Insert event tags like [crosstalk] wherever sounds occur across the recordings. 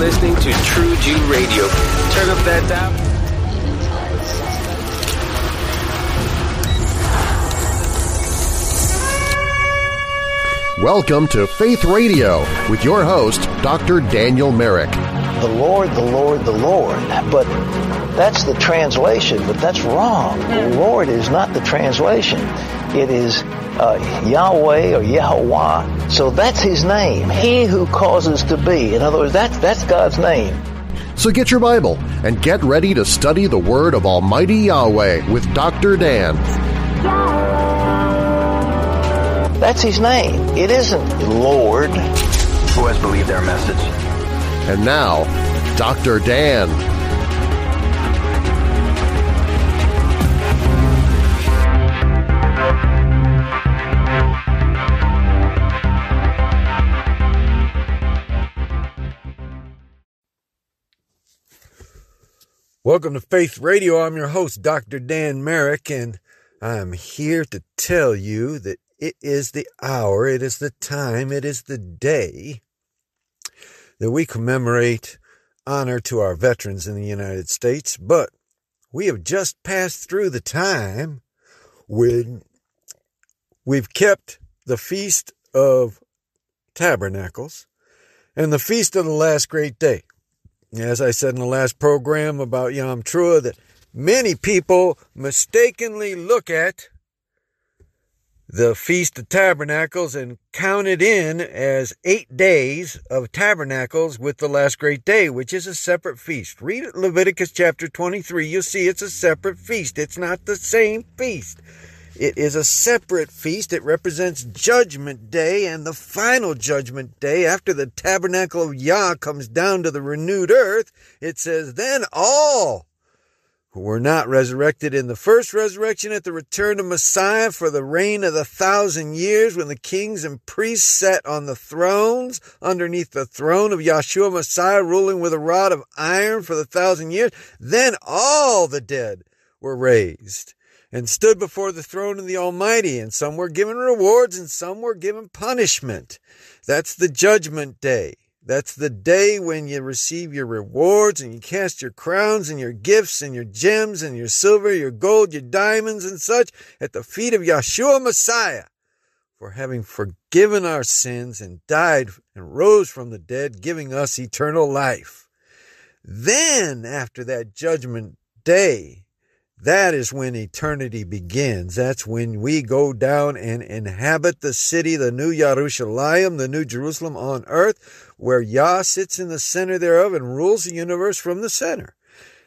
listening to True Jew Radio. Turn up that dial. Welcome to Faith Radio with your host, Dr. Daniel Merrick. The Lord, the Lord, the Lord. But that's the translation, but that's wrong. The Lord is not the translation. It is uh, Yahweh or Yahweh. So that's his name. He who causes to be. In other words, that's, that's God's name. So get your Bible and get ready to study the Word of Almighty Yahweh with Dr. Dan. That's his name. It isn't Lord. Who has believed their message? And now, Dr. Dan. Welcome to Faith Radio. I'm your host, Dr. Dan Merrick, and I'm here to tell you that it is the hour, it is the time, it is the day that we commemorate honor to our veterans in the United States, but we have just passed through the time when we've kept the Feast of Tabernacles and the Feast of the Last Great Day. As I said in the last program about Yom Teruah, that many people mistakenly look at the Feast of Tabernacles and count it in as eight days of tabernacles with the last great day, which is a separate feast. Read Leviticus chapter 23. You'll see it's a separate feast. It's not the same feast. It is a separate feast. It represents Judgment Day and the final Judgment Day after the tabernacle of Yah comes down to the renewed earth. It says, Then all who were not resurrected in the first resurrection at the return of Messiah for the reign of the thousand years when the kings and priests sat on the thrones underneath the throne of Yahshua Messiah ruling with a rod of iron for the thousand years. Then all the dead were raised and stood before the throne of the Almighty and some were given rewards and some were given punishment. That's the judgment day. That's the day when you receive your rewards and you cast your crowns and your gifts and your gems and your silver, your gold, your diamonds and such at the feet of Yahshua Messiah for having forgiven our sins and died and rose from the dead, giving us eternal life. Then, after that judgment day, that is when eternity begins. That's when we go down and inhabit the city, the new Yerushalayim, the new Jerusalem on earth, where Yah sits in the center thereof and rules the universe from the center.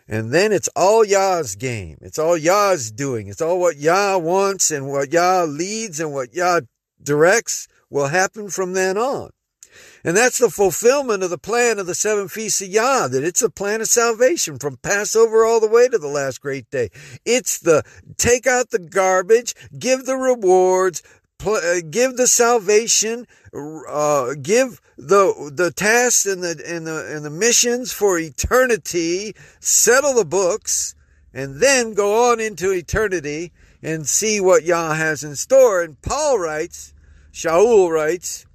And then it's all Yah's game. It's all Yah's doing. It's all what Yah wants and what Yah leads and what Yah directs will happen from then on. And that's the fulfillment of the plan of the seven feasts of Yah, that it's a plan of salvation from Passover all the way to the last great day. It's the take out the garbage, give the rewards, uh, give the salvation, uh, give the the tasks and the and the and the missions for eternity, settle the books, and then go on into eternity and see what Yah has in store. And Paul writes, Shaul writes,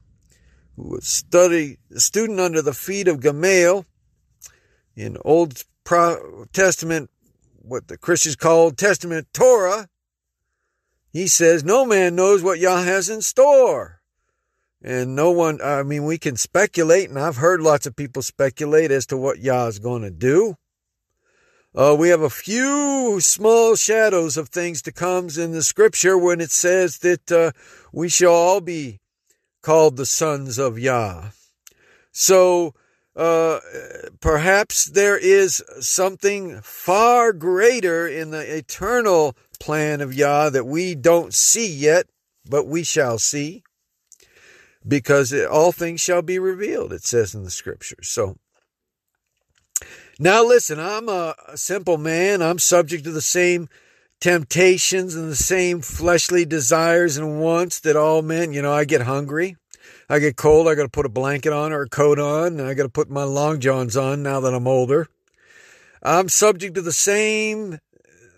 study student under the feet of Gamaliel in Old Pro- Testament, what the Christians call Testament Torah. He says, No man knows what Yah has in store. And no one, I mean, we can speculate, and I've heard lots of people speculate as to what Yah is going to do. Uh, we have a few small shadows of things to come in the scripture when it says that uh, we shall all be called the sons of Yah. So uh, perhaps there is something far greater in the eternal plan of Yah that we don't see yet, but we shall see because it, all things shall be revealed, it says in the scriptures. So now listen, I'm a, a simple man. I'm subject to the same temptations and the same fleshly desires and wants that all men, you know, I get hungry. I get cold. I got to put a blanket on or a coat on. I got to put my long johns on now that I'm older. I'm subject to the same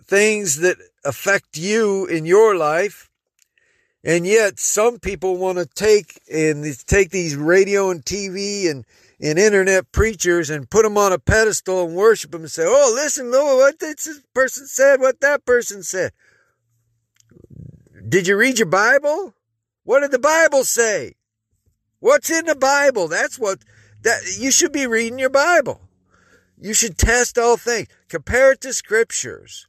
things that affect you in your life. And yet some people want to take and take these radio and TV and, in internet preachers and put them on a pedestal and worship them and say, "Oh, listen, Lord, what this person said, what that person said." Did you read your Bible? What did the Bible say? What's in the Bible? That's what that you should be reading your Bible. You should test all things. Compare it to scriptures.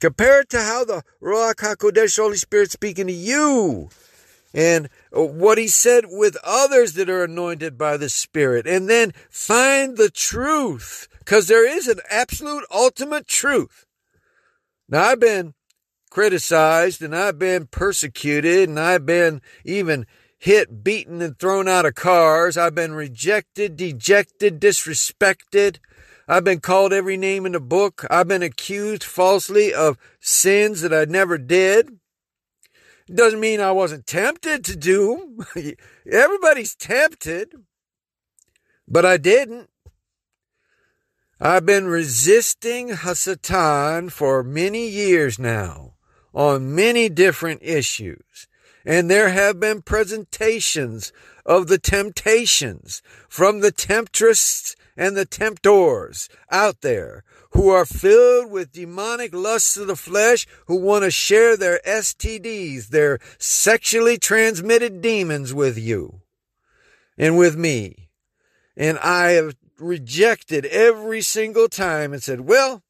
Compare it to how the Ruach HaKodesh, Holy Spirit, speaking to you. And what he said with others that are anointed by the Spirit. And then find the truth. Because there is an absolute ultimate truth. Now, I've been criticized and I've been persecuted and I've been even hit, beaten, and thrown out of cars. I've been rejected, dejected, disrespected. I've been called every name in the book. I've been accused falsely of sins that I never did. Doesn't mean I wasn't tempted to do them. [laughs] Everybody's tempted, but I didn't. I've been resisting Hasatan for many years now on many different issues. And there have been presentations of the temptations from the temptress and the temptors out there who are filled with demonic lusts of the flesh, who want to share their STDs, their sexually transmitted demons with you and with me. And I have rejected every single time and said, well,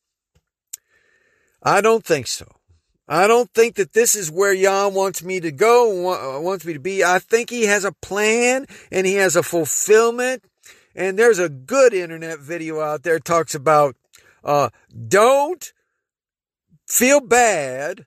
I don't think so. I don't think that this is where Yah wants me to go, wants me to be. I think he has a plan and he has a fulfillment and there's a good internet video out there talks about uh, don't feel bad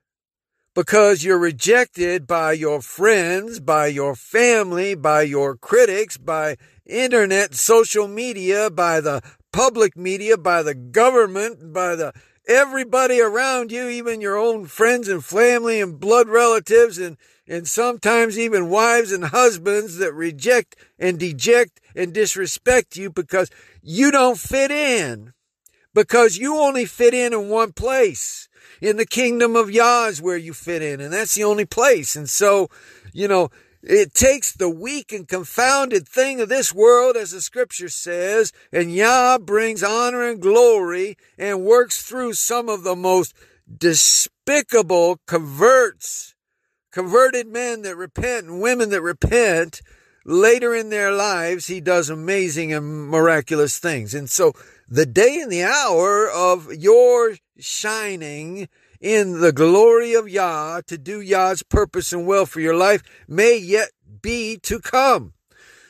because you're rejected by your friends, by your family, by your critics, by internet, social media, by the public media, by the government, by the everybody around you, even your own friends and family and blood relatives and and sometimes even wives and husbands that reject and deject and disrespect you because you don't fit in. Because you only fit in in one place. In the kingdom of Yah is where you fit in, and that's the only place. And so, you know, it takes the weak and confounded thing of this world, as the scripture says, and Yah brings honor and glory and works through some of the most despicable converts converted men that repent and women that repent, later in their lives, he does amazing and miraculous things. And so the day and the hour of your shining in the glory of Yah to do Yah's purpose and will for your life may yet be to come.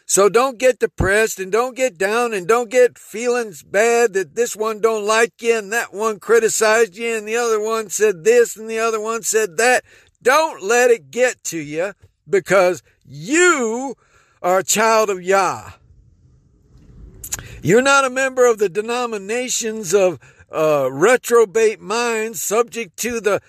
So don't get depressed and don't get down and don't get feelings bad that this one don't like you and that one criticized you and the other one said this and the other one said that. Don't let it get to you because you are a child of Yah. You're not a member of the denominations of uh, reprobate minds subject to the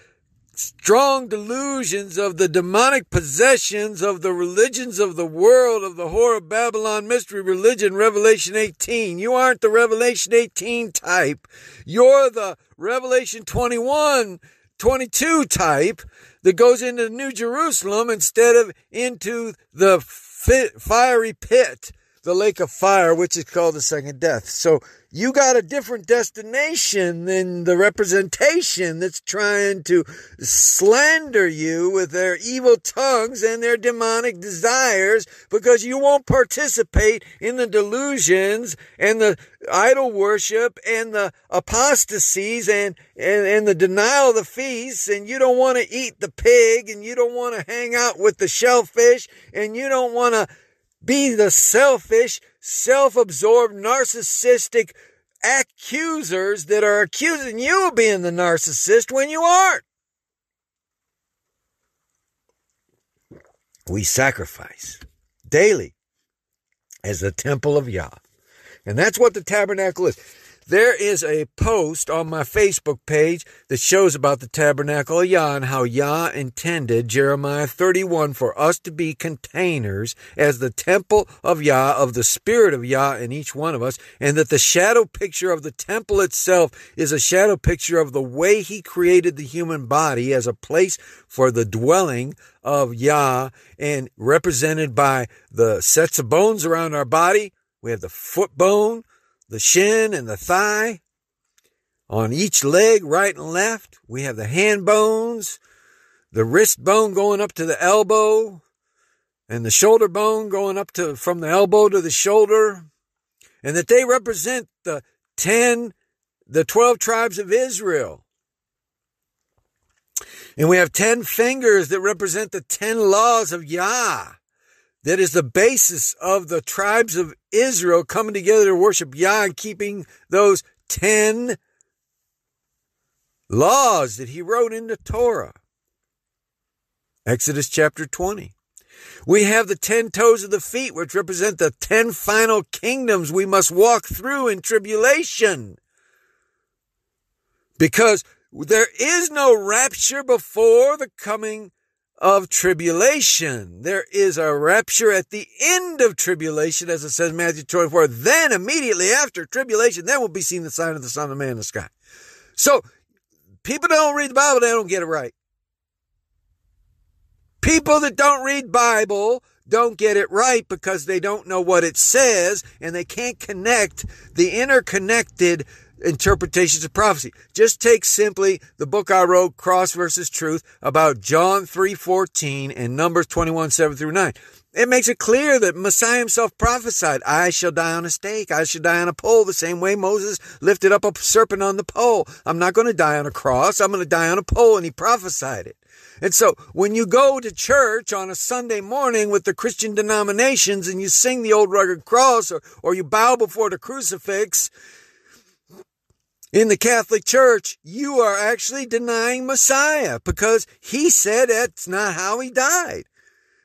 strong delusions of the demonic possessions of the religions of the world of the whore of Babylon mystery religion Revelation 18. You aren't the Revelation 18 type. You're the Revelation 21 22 type that goes into New Jerusalem instead of into the fiery pit, the lake of fire, which is called the second death. So you got a different destination than the representation that's trying to slander you with their evil tongues and their demonic desires because you won't participate in the delusions and the idol worship and the apostasies and, and, and the denial of the feasts and you don't want to eat the pig and you don't want to hang out with the shellfish and you don't want to be the selfish, self-absorbed, narcissistic accusers that are accusing you of being the narcissist when you aren't. We sacrifice daily as the temple of Yah. And that's what the tabernacle is. There is a post on my Facebook page that shows about the tabernacle of Yah and how Yah intended Jeremiah 31 for us to be containers as the temple of Yah, of the Spirit of Yah in each one of us, and that the shadow picture of the temple itself is a shadow picture of the way He created the human body as a place for the dwelling of Yah and represented by the sets of bones around our body. We have the foot bone, the shin, and the thigh. On each leg, right and left, we have the hand bones, the wrist bone going up to the elbow, and the shoulder bone going up to from the elbow to the shoulder, and that they represent the 10, the 12 tribes of Israel. And we have 10 fingers that represent the 10 laws of Yah. That is the basis of the tribes of Israel coming together to worship Yah and keeping those 10 laws that he wrote in the Torah. Exodus chapter 20. We have the 10 toes of the feet, which represent the 10 final kingdoms we must walk through in tribulation. Because there is no rapture before the coming of tribulation. There is a rapture at the end of tribulation, as it says Matthew 24. Then immediately after tribulation, then will be seen the sign of the Son of Man in the sky. So people don't read the Bible, they don't get it right. People that don't read Bible don't get it right because they don't know what it says and they can't connect the interconnected interpretations of prophecy. Just take simply the book I wrote, Cross versus Truth, about John 3.14 and Numbers 21, 7 through 9. It makes it clear that Messiah himself prophesied, I shall die on a stake. I shall die on a pole, the same way Moses lifted up a serpent on the pole. I'm not going to die on a cross. I'm going to die on a pole. And he prophesied it. And so when you go to church on a Sunday morning with the Christian denominations and you sing the old rugged cross or, or you bow before the crucifix, in the Catholic Church, you are actually denying Messiah because he said that's not how he died.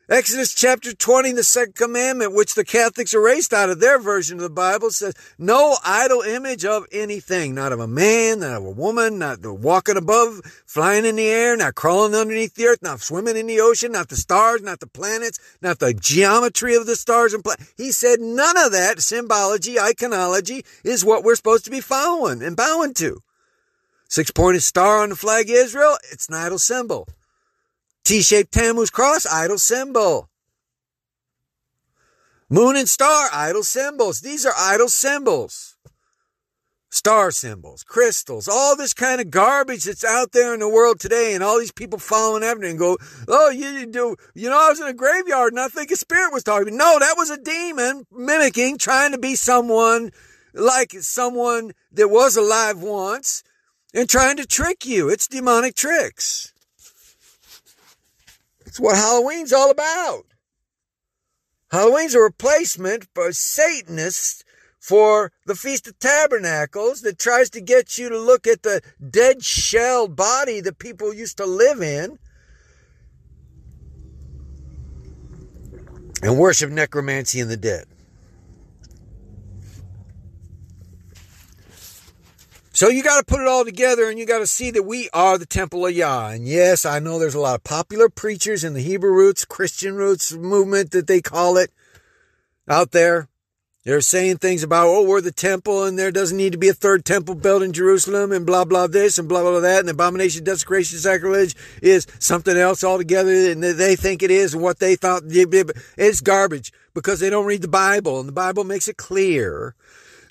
Exodus chapter 20, the second commandment, which the Catholics erased out of their version of the Bible, says, no idol image of anything, not of a man, not of a woman, not walking above, flying in the air, not crawling underneath the earth, not swimming in the ocean, not the stars, not the planets, not the geometry of the stars and planets. He said none of that symbology, iconology is what we're supposed to be following and bowing to. Six pointed star on the flag of Israel, it's an idol symbol. T-shaped Tammuz cross, idol symbol. Moon and star, idol symbols. These are idol symbols. Star symbols, crystals, all this kind of garbage that's out there in the world today, and all these people following after and go, "Oh, you do, you know, I was in a graveyard and I think a spirit was talking to me." No, that was a demon mimicking, trying to be someone like someone that was alive once, and trying to trick you. It's demonic tricks. What Halloween's all about. Halloween's a replacement for Satanists for the Feast of Tabernacles that tries to get you to look at the dead shell body that people used to live in and worship necromancy in the dead. So you got to put it all together and you got to see that we are the temple of Yah. And yes, I know there's a lot of popular preachers in the Hebrew roots, Christian roots movement that they call it out there. They're saying things about, oh, we're the temple and there doesn't need to be a third temple built in Jerusalem and blah, blah, this and blah, blah, that. And abomination, desecration, sacrilege is something else altogether. And they think it is and what they thought. It's garbage because they don't read the Bible. And the Bible makes it clear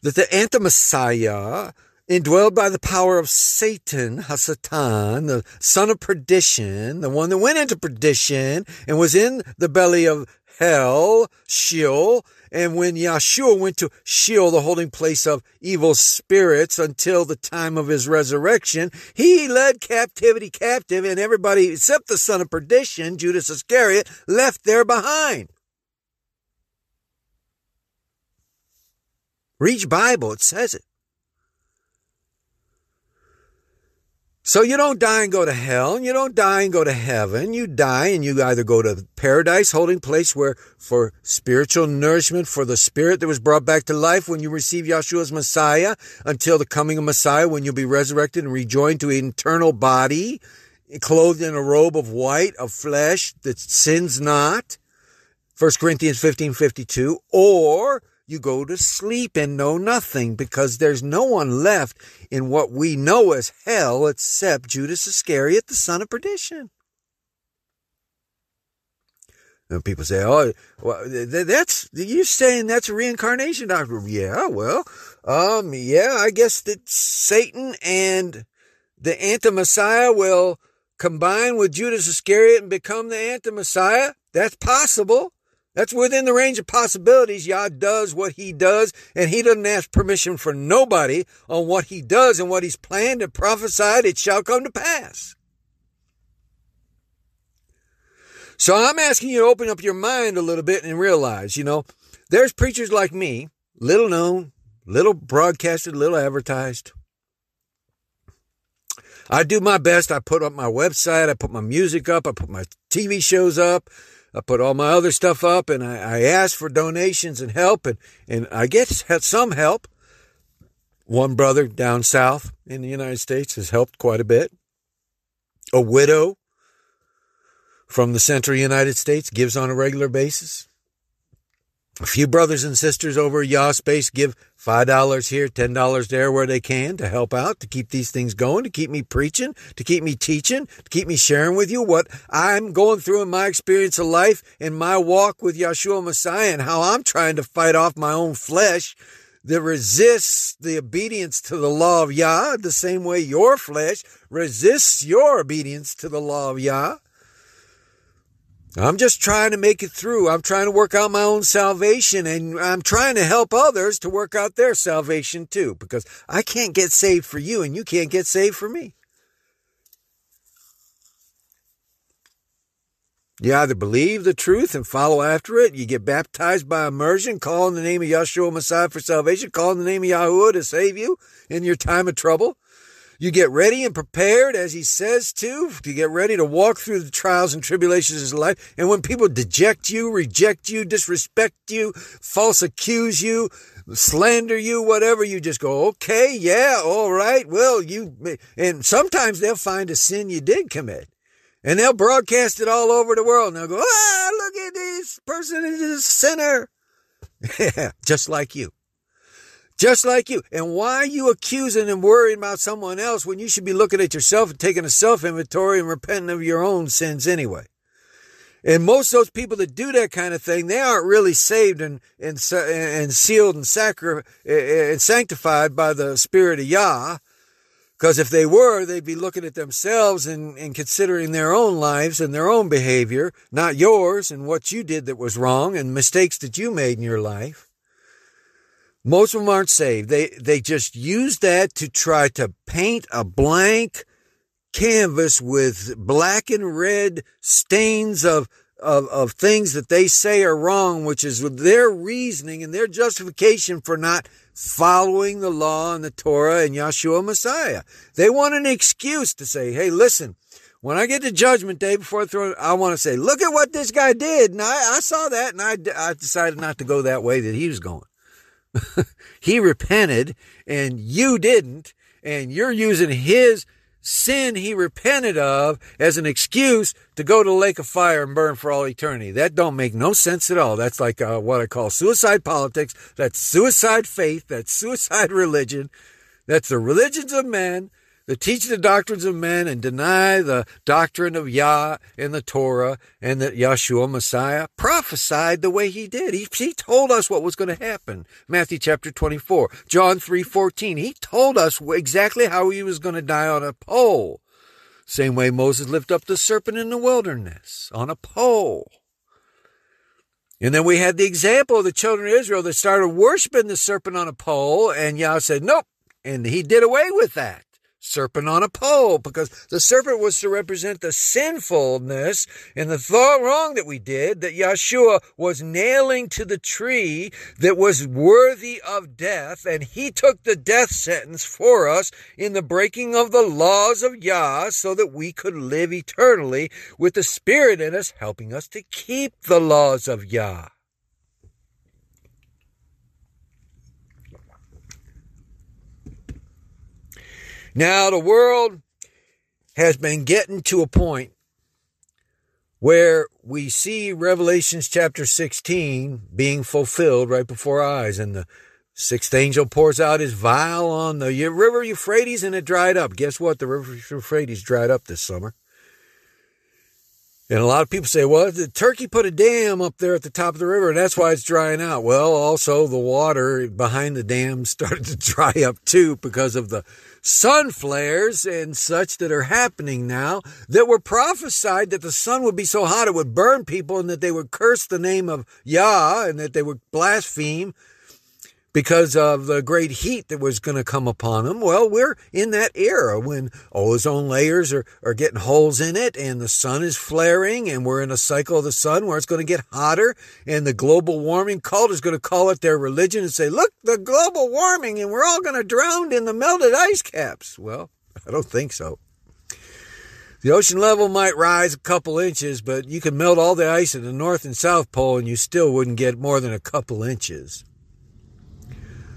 that the anti-Messiah indwelled by the power of Satan, Hasatan, the son of perdition, the one that went into perdition and was in the belly of hell, Sheol. And when Yeshua went to Sheol, the holding place of evil spirits, until the time of his resurrection, he led captivity captive, and everybody except the son of perdition, Judas Iscariot, left there behind. Read Bible, it says it. So you don't die and go to hell, and you don't die and go to heaven. You die and you either go to paradise, holding place where for spiritual nourishment for the spirit that was brought back to life when you receive Yeshua's Messiah until the coming of Messiah when you'll be resurrected and rejoined to an eternal body, clothed in a robe of white, of flesh that sins not. 1 Corinthians 15, 52. Or you go to sleep and know nothing because there's no one left in what we know as hell except Judas Iscariot, the son of perdition. And people say, "Oh, well, that's you're saying that's a reincarnation, doctrine." Yeah, well, um, yeah, I guess that Satan and the anti-Messiah will combine with Judas Iscariot and become the anti-Messiah. That's possible. That's within the range of possibilities. Yah does what he does, and he doesn't ask permission for nobody on what he does and what he's planned and prophesied. It shall come to pass. So I'm asking you to open up your mind a little bit and realize, you know, there's preachers like me, little known, little broadcasted, little advertised. I do my best. I put up my website, I put my music up, I put my TV shows up, I put all my other stuff up, and I, I ask for donations and help, and, and I get some help. One brother down south in the United States has helped quite a bit. A widow from the central United States gives on a regular basis. A few brothers and sisters over Yah Space give $5 here, $10 there where they can to help out, to keep these things going, to keep me preaching, to keep me teaching, to keep me sharing with you what I'm going through in my experience of life, in my walk with Yeshua Messiah, and how I'm trying to fight off my own flesh that resists the obedience to the law of Yah, the same way your flesh resists your obedience to the law of Yah. I'm just trying to make it through. I'm trying to work out my own salvation and I'm trying to help others to work out their salvation too because I can't get saved for you and you can't get saved for me. You either believe the truth and follow after it, you get baptized by immersion, call in the name of Yeshua Messiah for salvation, call in the name of Yahuwah to save you in your time of trouble, you get ready and prepared, as he says to, to get ready to walk through the trials and tribulations of life. And when people deject you, reject you, disrespect you, false accuse you, slander you, whatever, you just go, okay, yeah, all right, well, you, and sometimes they'll find a sin you did commit. And they'll broadcast it all over the world. And they'll go, ah, look at this person is a sinner. [laughs] Yeah, just like you just like you. And why are you accusing and worrying about someone else when you should be looking at yourself and taking a self inventory and repenting of your own sins anyway? And most of those people that do that kind of thing, they aren't really saved and and, and sealed and, sacri- and sanctified by the Spirit of Yah. Because if they were, they'd be looking at themselves and, and considering their own lives and their own behavior, not yours and what you did that was wrong and mistakes that you made in your life. Most of them aren't saved. They, they just use that to try to paint a blank canvas with black and red stains of, of, of things that they say are wrong, which is their reasoning and their justification for not following the law and the Torah and Yeshua Messiah. They want an excuse to say, hey, listen, when I get to judgment day before I throw, I want to say, look at what this guy did. And I, I saw that and I, I decided not to go that way that he was going. [laughs] he repented and you didn't, and you're using his sin he repented of as an excuse to go to the lake of fire and burn for all eternity. That don't make no sense at all. That's like uh, what I call suicide politics. That's suicide faith. That's suicide [laughs] religion. That's the religions of men that teach the doctrines of men and deny the doctrine of Yah and the Torah and that Yeshua Messiah prophesied the way he did. He, he told us what was going to happen. Matthew chapter 24, John 3:14. He told us exactly how he was going to die on a pole. Same way Moses lifted up the serpent in the wilderness on a pole. And then we had the example of the children of Israel that started worshiping the serpent on a pole, and Yah said, Nope. And he did away with that serpent on a pole because the serpent was to represent the sinfulness and the thought wrong that we did that Yeshua was nailing to the tree that was worthy of death and he took the death sentence for us in the breaking of the laws of Yah so that we could live eternally with the spirit in us helping us to keep the laws of Yah. Now, the world has been getting to a point where we see Revelations chapter 16 being fulfilled right before our eyes. And the sixth angel pours out his vial on the river Euphrates and it dried up. Guess what? The river Euphrates dried up this summer. And a lot of people say, well, the Turkey put a dam up there at the top of the river, and that's why it's drying out. Well, also the water behind the dam [laughs] started to dry up too because of the sun flares and such that are happening now that were prophesied that the sun would be so hot it would burn people and that they would curse the name of Yah and that they would blaspheme because of the great heat that was going to come upon them. Well, we're in that era when ozone layers are, are getting holes in it and the sun is flaring and we're in a cycle of the sun where it's going to get hotter and the global warming cult is going to call it their religion and say, look, the global warming and we're all going to drown in the melted ice caps. Well, I don't think so. The ocean level might rise a couple inches, but you could melt all the ice in the North and South Pole and you still wouldn't get more than a couple inches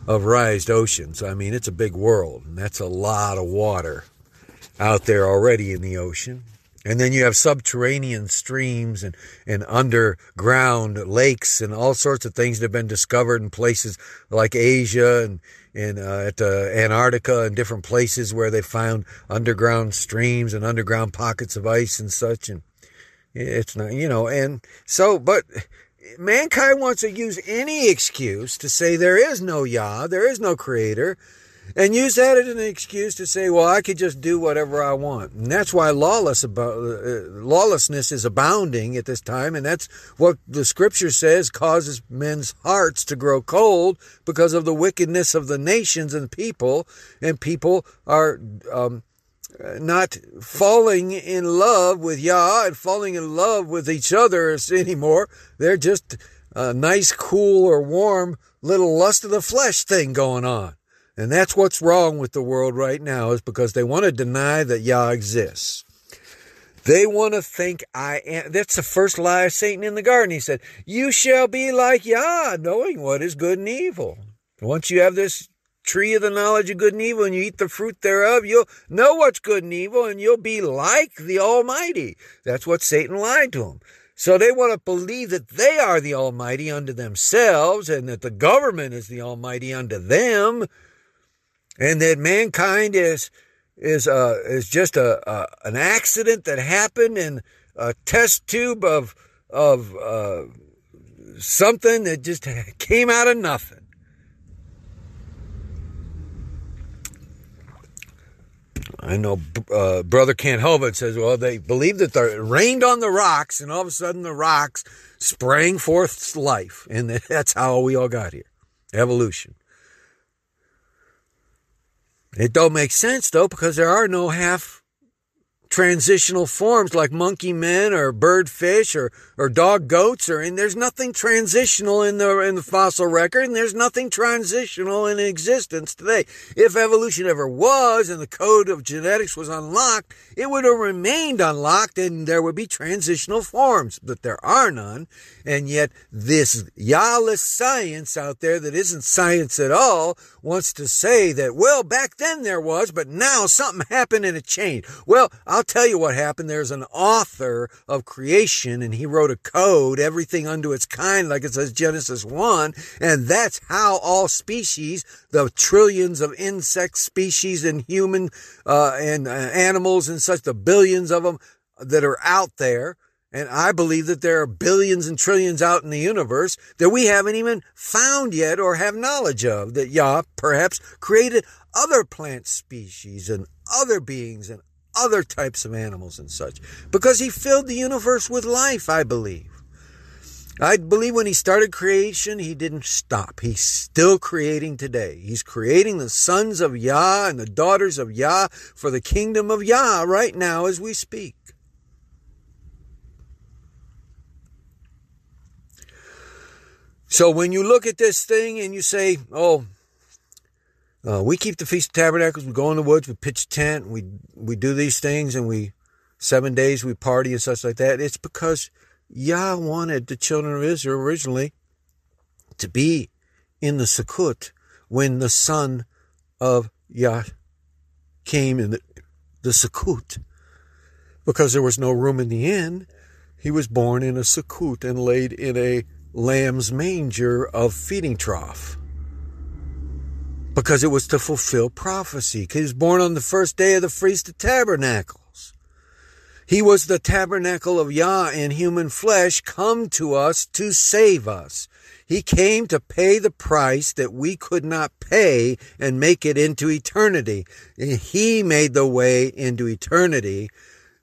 of raised oceans. I mean, it's a big world, and that's a lot of water out there already in the ocean. And then you have subterranean streams and, and underground lakes and all sorts of things that have been discovered in places like Asia and, and uh, at uh, Antarctica and different places where they found underground streams and underground pockets of ice and such. And it's not, you know, and so, but mankind wants to use any excuse to say there is no Yah, there is no creator, and use that as an excuse to say, well, I could just do whatever I want. And that's why lawless uh, lawlessness is abounding at this time. And that's what the scripture says causes men's hearts to grow cold because of the wickedness of the nations and people. And people are, um, not falling in love with Yah and falling in love with each other [laughs] anymore. They're just a nice, cool, or warm little lust of the flesh thing going on. And that's what's wrong with the world right now is because they want to deny that Yah exists. They want to think I am. That's the first lie of Satan in the garden. He said, You shall be like Yah, knowing what is good and evil. Once you have this tree of the knowledge of good and evil and you eat the fruit thereof, you'll know what's good and evil and you'll be like the Almighty. That's what Satan lied to them. So they want to believe that they are the Almighty unto themselves and that the government is the Almighty unto them and that mankind is is uh is just a, a an accident that happened in a test tube of of uh, something that just [laughs] came out of nothing. I know uh, Brother It says, well, they believed that it rained on the rocks, and all of a sudden the rocks sprang forth life. And [laughs] that's how we all got here evolution. It don't make sense, though, because there are no half transitional forms like monkey men or bird fish or, or dog goats or and there's nothing transitional in the in the fossil record and there's nothing transitional in existence today. If evolution ever was and the code of genetics was unlocked, it would have remained unlocked and there would be transitional forms, but there are none. And yet this Yahless science out there that isn't science at all wants to say that, well, back then there was, but now something happened and it changed. Well, I'll tell you what happened. There's an author of creation and he wrote a code, everything unto its kind, like it says Genesis 1. And that's how all species, the trillions of insect species and human, uh, and uh, animals and such, the billions of them that are out there, and I believe that there are billions and trillions out in the universe that we haven't even found yet or have knowledge of. That Yah perhaps created other plant species and other beings and other types of animals and such. Because he filled the universe with life, I believe. I believe when he started creation, he didn't stop. He's still creating today. He's creating the sons of Yah and the daughters of Yah for the kingdom of Yah right now as we speak. So when you look at this thing and you say, oh, uh, we keep the Feast of Tabernacles. We go in the woods. We pitch a tent. We we do these things, and we seven days we party and such like that. It's because Yah wanted the children of Israel originally to be in the Sukkot when the son of Yah came in the, the Sukkot. Because there was no room in the inn, he was born in a Sukkot and laid in a lamb's manger of feeding trough because it was to fulfill prophecy. He was born on the first day of the Feast of Tabernacles. He was the tabernacle of Yah in human flesh come to us to save us. He came to pay the price that we could not pay and make it into eternity. He made the way into eternity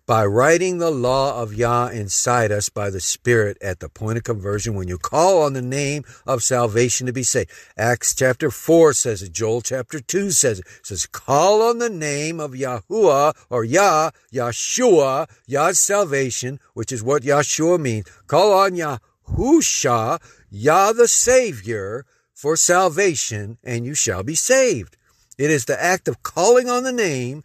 by writing the law of Yah inside us by the Spirit at the point of conversion when you call on the name of salvation to be saved. Acts chapter 4 says it. Joel chapter 2 says it. it says, call on the name of Yahuwah or Yah, Yahshua, Yah's salvation, which is what Yahshua means. Call on Yahusha, Yah the Savior, for salvation, and you shall be saved. It is the act of calling on the name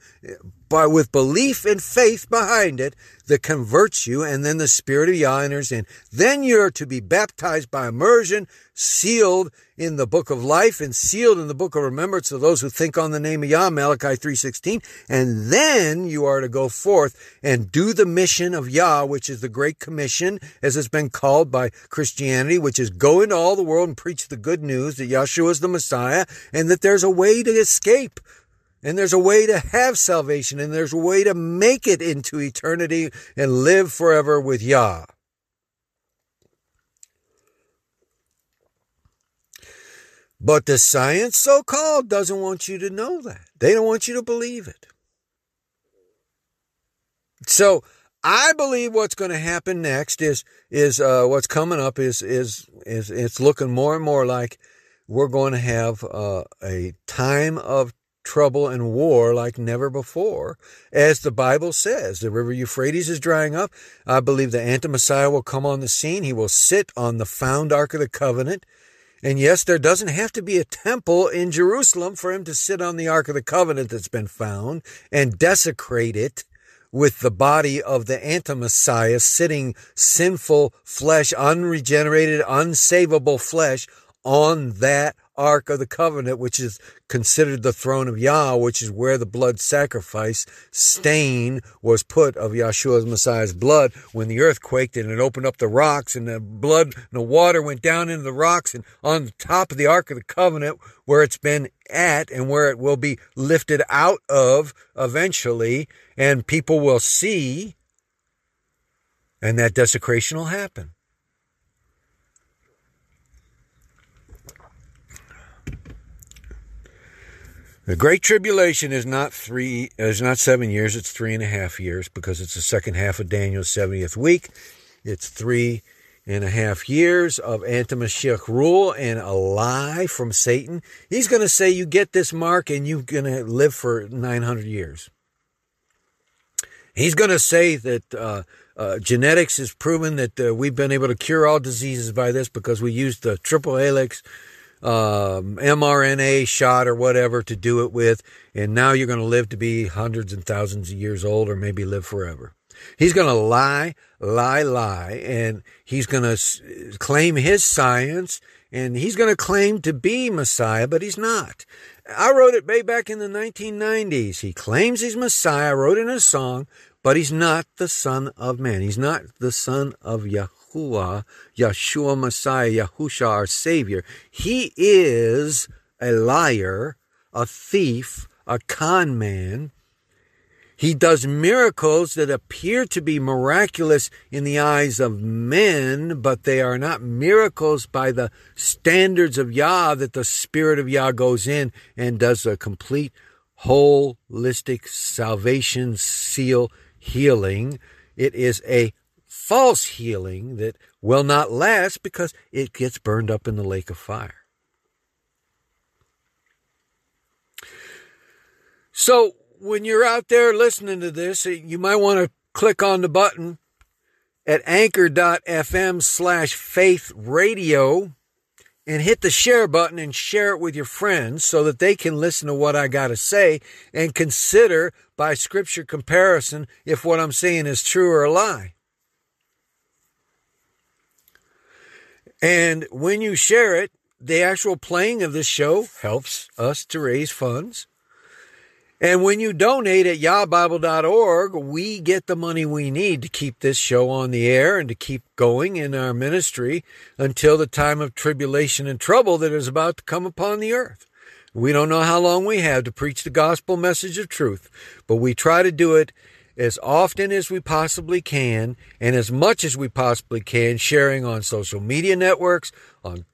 by with belief and faith behind it that converts you, and then the Spirit of Yah enters in. Then you're to be baptized by immersion, sealed in the book of life, and sealed in the book of remembrance of those who think on the name of Yah, Malachi 3.16. And then you are to go forth and do the mission of Yah, which is the Great Commission, as it's been called by Christianity, which is go into all the world and preach the good news that Yahshua is the Messiah, and that there's a way to escape and there's a way to have salvation, and there's a way to make it into eternity and live forever with Yah. But the science, so called, doesn't want you to know that. They don't want you to believe it. So I believe what's going to happen next is is uh, what's coming up is is is it's looking more and more like we're going to have uh, a time of trouble and war like never before. As the Bible says, the river Euphrates is drying up. I believe the anti-Messiah will come on the scene. He will sit on the found Ark of the Covenant. And yes, there doesn't have to be a temple in Jerusalem for him to sit on the Ark of the Covenant that's been found and desecrate it with the body of the anti-Messiah sitting sinful flesh, unregenerated, unsavable flesh on that Ark of the Covenant, which is considered the throne of Yah, which is where the blood sacrifice stain was put of Yahshua's Messiah's blood when the earth quaked and it opened up the rocks and the blood and the water went down into the rocks and on the top of the Ark of the Covenant where it's been at and where it will be lifted out of eventually and people will see and that desecration will happen. The Great Tribulation is not three, is not seven years, it's three and a half years because it's the second half of Daniel's 70th week. It's three and a half years of anti-Mashiach rule and a lie from Satan. He's going to say you get this mark and you're going to live for 900 years. He's going to say that uh, uh, genetics has proven that uh, we've been able to cure all diseases by this because we used the triple helix um, mRNA shot or whatever to do it with, and now you're going to live to be hundreds and thousands of years old or maybe live forever. He's going to lie, lie, lie, and he's going to claim his science, and he's going to claim to be Messiah, but he's not. I wrote it way back in the 1990s. He claims he's Messiah, wrote in a song, but he's not the Son of Man. He's not the Son of Yahweh. Yahuwah, Yeshua Messiah, Yahusha, our Savior. He is a liar, a thief, a con man. He does miracles that appear to be miraculous in the eyes of men, but they are not miracles by the standards of Yah that the Spirit of Yah goes in and does a complete holistic salvation seal healing. It is a false healing that will not last because it gets burned up in the lake of fire. So, when you're out there listening to this, eh, you might want to click on the button at anchor.fm slash faith radio and hit the share button and share it with your friends so that they can listen to what I got to say and consider by scripture comparison if what I'm saying is true or a lie. And when you share it, the actual playing of this show helps us to raise funds. And when you donate at yahbible.org, we get the money we need to keep this show on the air and to keep going in our ministry until the time of tribulation and trouble that is about to come upon the earth. We don't know how long we have to preach the gospel message of truth, but we try to do it as often as we possibly can and as much as we possibly can, sharing on social media networks, on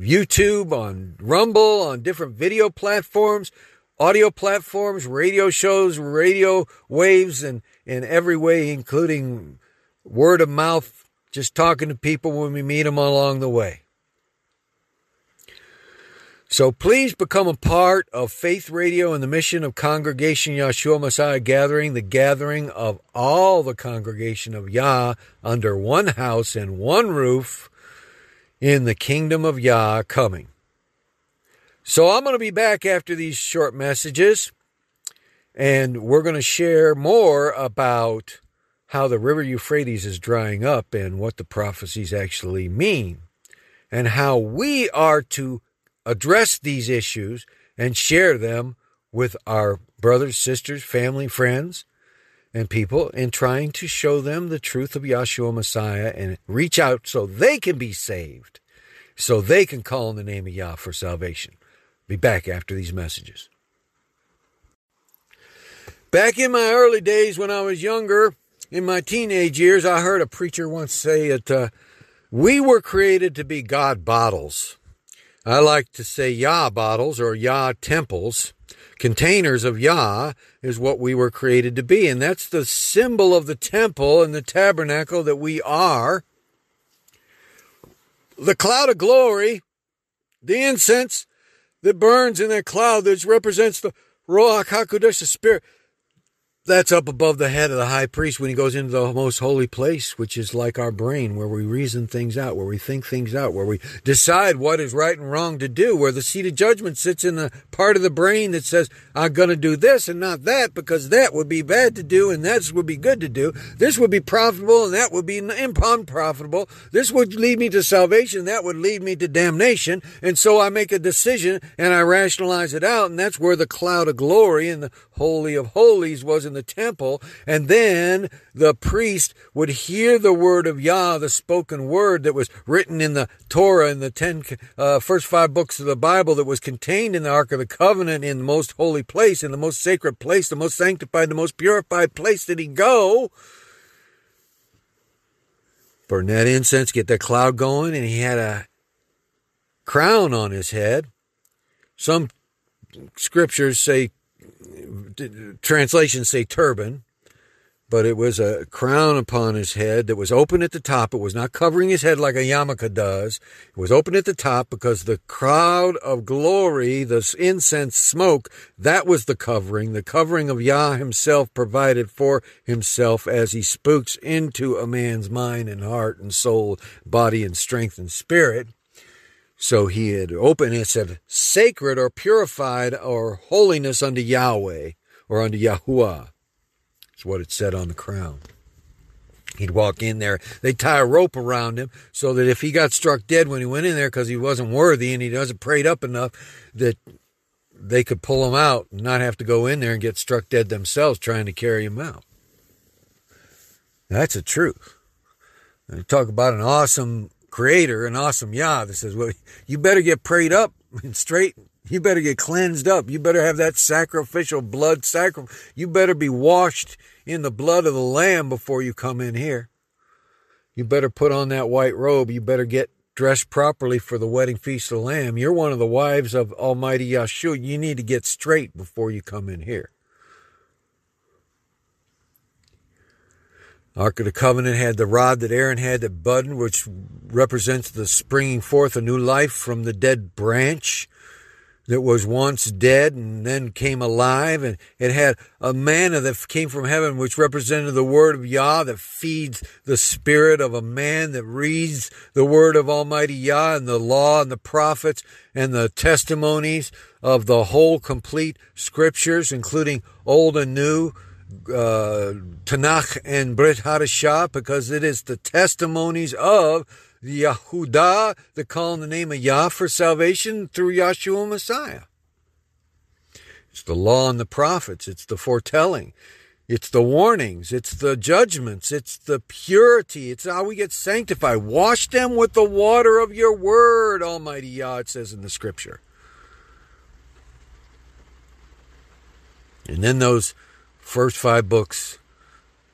YouTube, on Rumble, on different video platforms, audio platforms, radio shows, radio waves, and in every way, including word of mouth, just talking to people when we meet them along the way. So please become a part of Faith Radio and the mission of Congregation Yahshua Messiah Gathering, the gathering of all the congregation of Yah under one house and one roof in the kingdom of Yah coming. So I'm going to be back after these short messages, and we're going to share more about how the river Euphrates is drying up and what the prophecies actually mean, and how we are to address these issues and share them with our brothers, sisters, family, friends, and people in trying to show them the truth of Yahshua Messiah and reach out so they can be saved, so they can call on the name of Yah for salvation. Be back after these messages. Back in my early days when I was younger, in my teenage years, I heard a preacher once say that uh, we were created to be God bottles. I like to say Yah bottles or Yah temples. Containers of Yah is what we were created to be. And that's the symbol of the temple and the tabernacle that we are. The cloud of glory, the incense that burns in that cloud that represents the Ruach HaKodesh, the Spirit that's up above the head of the high priest when he goes into the most holy place, which is like our brain, where we reason things out, where we think things out, where we decide what is right and wrong to do, where the seat of judgment sits in the part of the brain that says, I'm going to do this and not that because that would be bad to do and that would be good to do. This would be profitable and that would be unprofitable. This would lead me to salvation. That would lead me to damnation. And so I make a decision and I rationalize it out. And that's where the cloud of glory and the holy of holies was in the temple, and then the priest would hear the word of Yah, the spoken word that was written in the Torah, in the ten uh, first five books of the Bible, that was contained in the Ark of the Covenant, in the most holy place, in the most sacred place, the most sanctified, the most purified place that he go. Burn that incense, get that cloud going, and he had a crown on his head. Some scriptures say translations say turban, but it was a crown upon his head that was open at the top. It was not covering his head like a yarmulke does. It was open at the top because the cloud of glory, the incense smoke, that was the covering. The covering of Yah himself provided for himself as he spooks into a man's mind and heart and soul, body and strength and spirit. So he had opened, it and said, sacred or purified or holiness unto Yahweh or unto Yahuwah. That's what it said on the crown. He'd walk in there. They'd tie a rope around him so that if he got struck dead when he went in there because he wasn't worthy and he wasn't prayed up enough, that they could pull him out and not have to go in there and get struck dead themselves trying to carry him out. That's the truth. Talk about an awesome creator, an awesome Yah that says, well, you better get prayed up and straight. You better get cleansed up. You better have that sacrificial blood sacrifice. You better be washed in the blood of the lamb before you come in here. You better put on that white robe. You better get dressed properly for the wedding feast of the lamb. You're one of the wives of Almighty Yahshua. You need to get straight before you come in here. Ark of the Covenant had the rod that Aaron had that budded, which represents the springing forth of new life from the dead branch that was once dead and then came alive. And it had a manna that came from heaven, which represented the word of Yah that feeds the spirit of a man that reads the word of Almighty Yah and the law and the prophets and the testimonies of the whole complete scriptures, including old and new uh, Tanakh and Brit Hadashah because it is the testimonies of the Yahudah that call in the name of Yah for salvation through Yahshua Messiah. It's the law and the prophets. It's the foretelling. It's the warnings. It's the judgments. It's the purity. It's how we get sanctified. Wash them with the water of your word, Almighty Yah, it says in the scripture. And then those first five books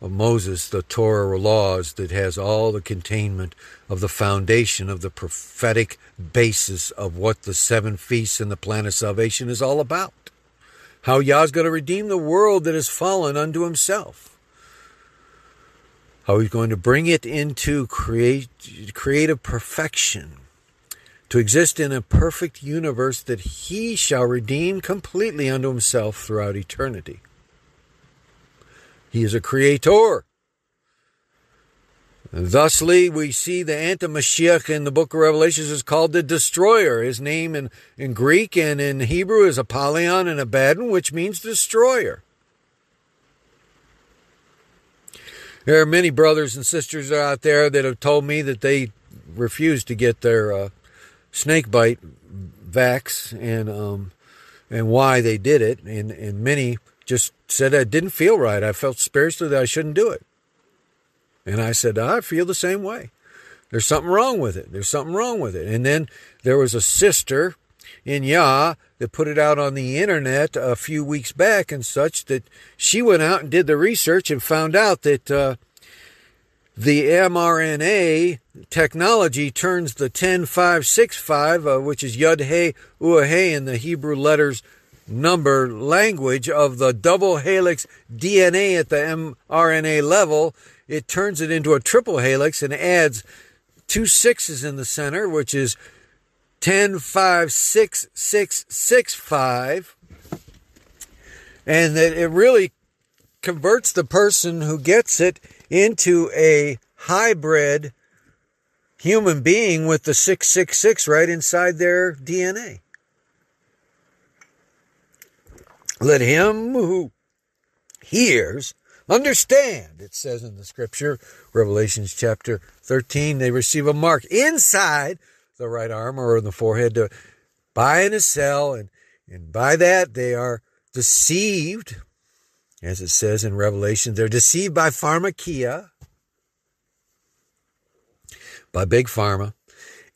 of Moses, the Torah or laws that has all the containment of the foundation of the prophetic basis of what the seven feasts and the plan of salvation is all about. How Yah's going to redeem the world that has fallen unto himself. How he's going to bring it into create, creative perfection to exist in a perfect universe that he shall redeem completely unto himself throughout eternity. He is a creator. Thusly, we see the Antimashiach in the book of Revelations is called the destroyer. His name in, in Greek and in Hebrew is Apollyon and Abaddon, which means destroyer. There are many brothers and sisters out there that have told me that they refused to get their uh, snake bite vax and um, and why they did it, and and many just said I didn't feel right. I felt spiritually that I shouldn't do it, and I said I feel the same way. There's something wrong with it. There's something wrong with it. And then there was a sister in Yah that put it out on the internet a few weeks back and such that she went out and did the research and found out that uh, the mRNA technology turns the 10565, uh, which is Yud He Uah in the Hebrew letters number language of the double helix DNA at the mRNA level, it turns it into a triple helix and adds two sixes in the center, which is 105665. And that it really converts the person who gets it into a hybrid human being with the 666 right inside their DNA. Let him who hears understand, it says in the scripture, Revelations chapter 13, they receive a mark inside the right arm or in the forehead to buy and to sell, and, and by that they are deceived. As it says in Revelation, they're deceived by pharmakeia, by big pharma,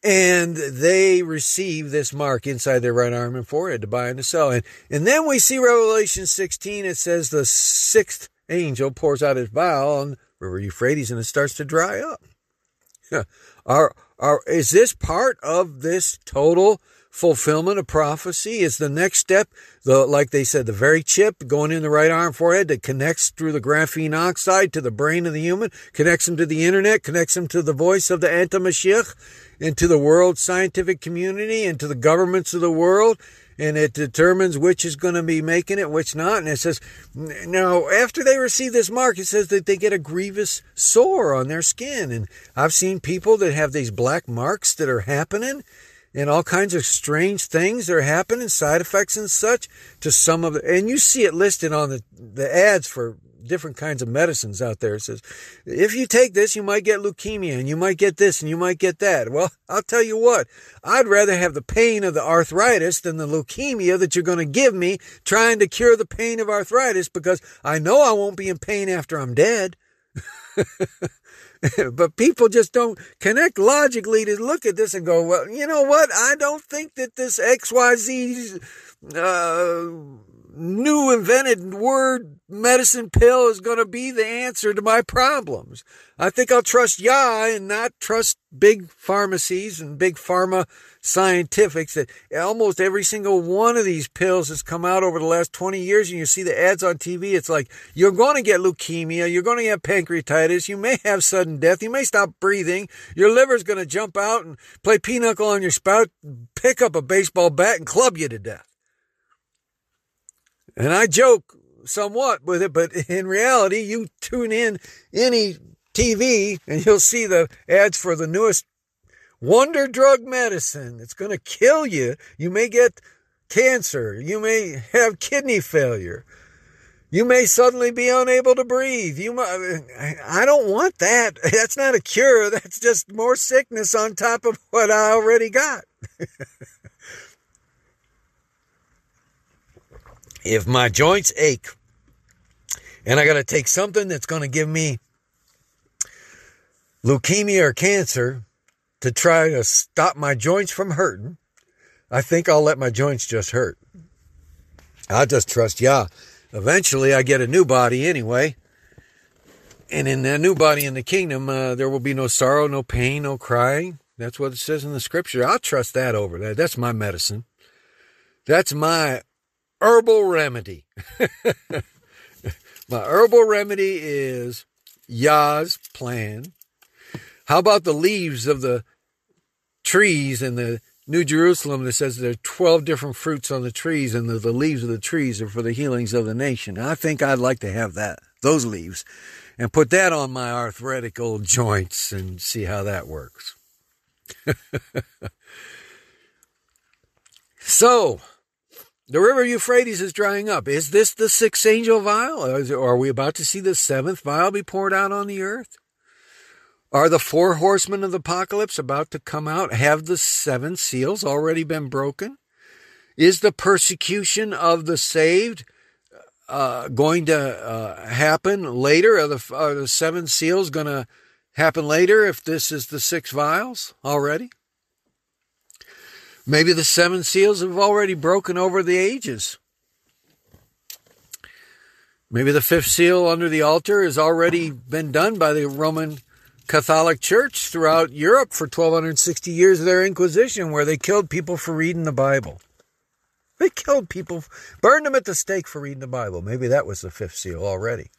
and they receive this mark inside their right arm and forehead to buy and to sell. And, and then we see Revelation 16, it says the sixth angel pours out his vial on River Euphrates and it starts to dry up. [laughs] Are, are, is this part of this total fulfillment of prophecy is the next step. The, like they said, the very chip going in the right arm forehead that connects through the graphene oxide to the brain of the human, connects them to the internet, connects them to the voice of the Antimashiach, and to the world scientific community, and to the governments of the world. And it determines which is going to be making it, which not. And it says, now, after they receive this mark, it says that they get a grievous sore on their skin. And I've seen people that have these black marks that are happening and all kinds of strange things that are happening, side effects and such to some of the, and you see it listed on the, the ads for different kinds of medicines out there. It says, if you take this, you might get leukemia and you might get this and you might get that. Well, I'll tell you what, I'd rather have the pain of the arthritis than the leukemia that you're going to give me trying to cure the pain of arthritis because I know I won't be in pain after I'm dead. [laughs] [laughs] but people just don't connect logically to look at this and go, well, you know what? I don't think that this XYZ uh, new invented word medicine pill is going to be the answer to my problems. I think I'll trust Yah and not trust big pharmacies and big pharma scientifics that almost every single one of these pills has come out over the last 20 years and you see the ads on TV. It's like, you're going to get leukemia. You're going to have pancreatitis. You may have sudden death. You may stop breathing. Your liver's going to jump out and play pinochle on your spout, pick up a baseball bat and club you to death. And I joke somewhat with it, but [laughs] in reality, you tune in any TV and you'll see the ads for the newest wonder drug medicine. It's going to kill you. You may get cancer. You may have kidney failure. You may suddenly be unable to breathe. You might, I don't want that. [laughs] That's not a cure. That's just more sickness on top of what I already got. [laughs] if my joints ache and I got to take something that's going to give me leukemia or cancer, to try to stop my joints from hurting, I think I'll let my joints just hurt. I'll just trust Yah. Eventually, I get a new body anyway. And in the new body in the kingdom, uh, there will be no sorrow, no pain, no crying. That's what it says in the scripture. I'll trust that over that. That's my medicine. That's my herbal remedy. [laughs] my herbal remedy is Yah's plan. How about the leaves of the trees in the New Jerusalem that says there are 12 different fruits on the trees and the, the leaves of the trees are for the healings of the nation? I think I'd like to have that, those leaves, and put that on my arthritic old joints and see how that works. [laughs] so, the river Euphrates is drying up. Is this the sixth angel vial? Are we about to see the seventh vial be poured out on the earth? Are the four horsemen of the apocalypse about to come out? Have the seven seals already been broken? Is the persecution of the saved uh, going to uh, happen later? Are the, are the seven seals going to happen later if this is the six vials already? Maybe the seven seals have already broken over the ages. Maybe the fifth seal under the altar has already been done by the Roman Catholic Church throughout Europe for 1260 years of their Inquisition, where they killed people for reading the Bible. They killed people, burned them at the stake for reading the Bible. Maybe that was the fifth seal already.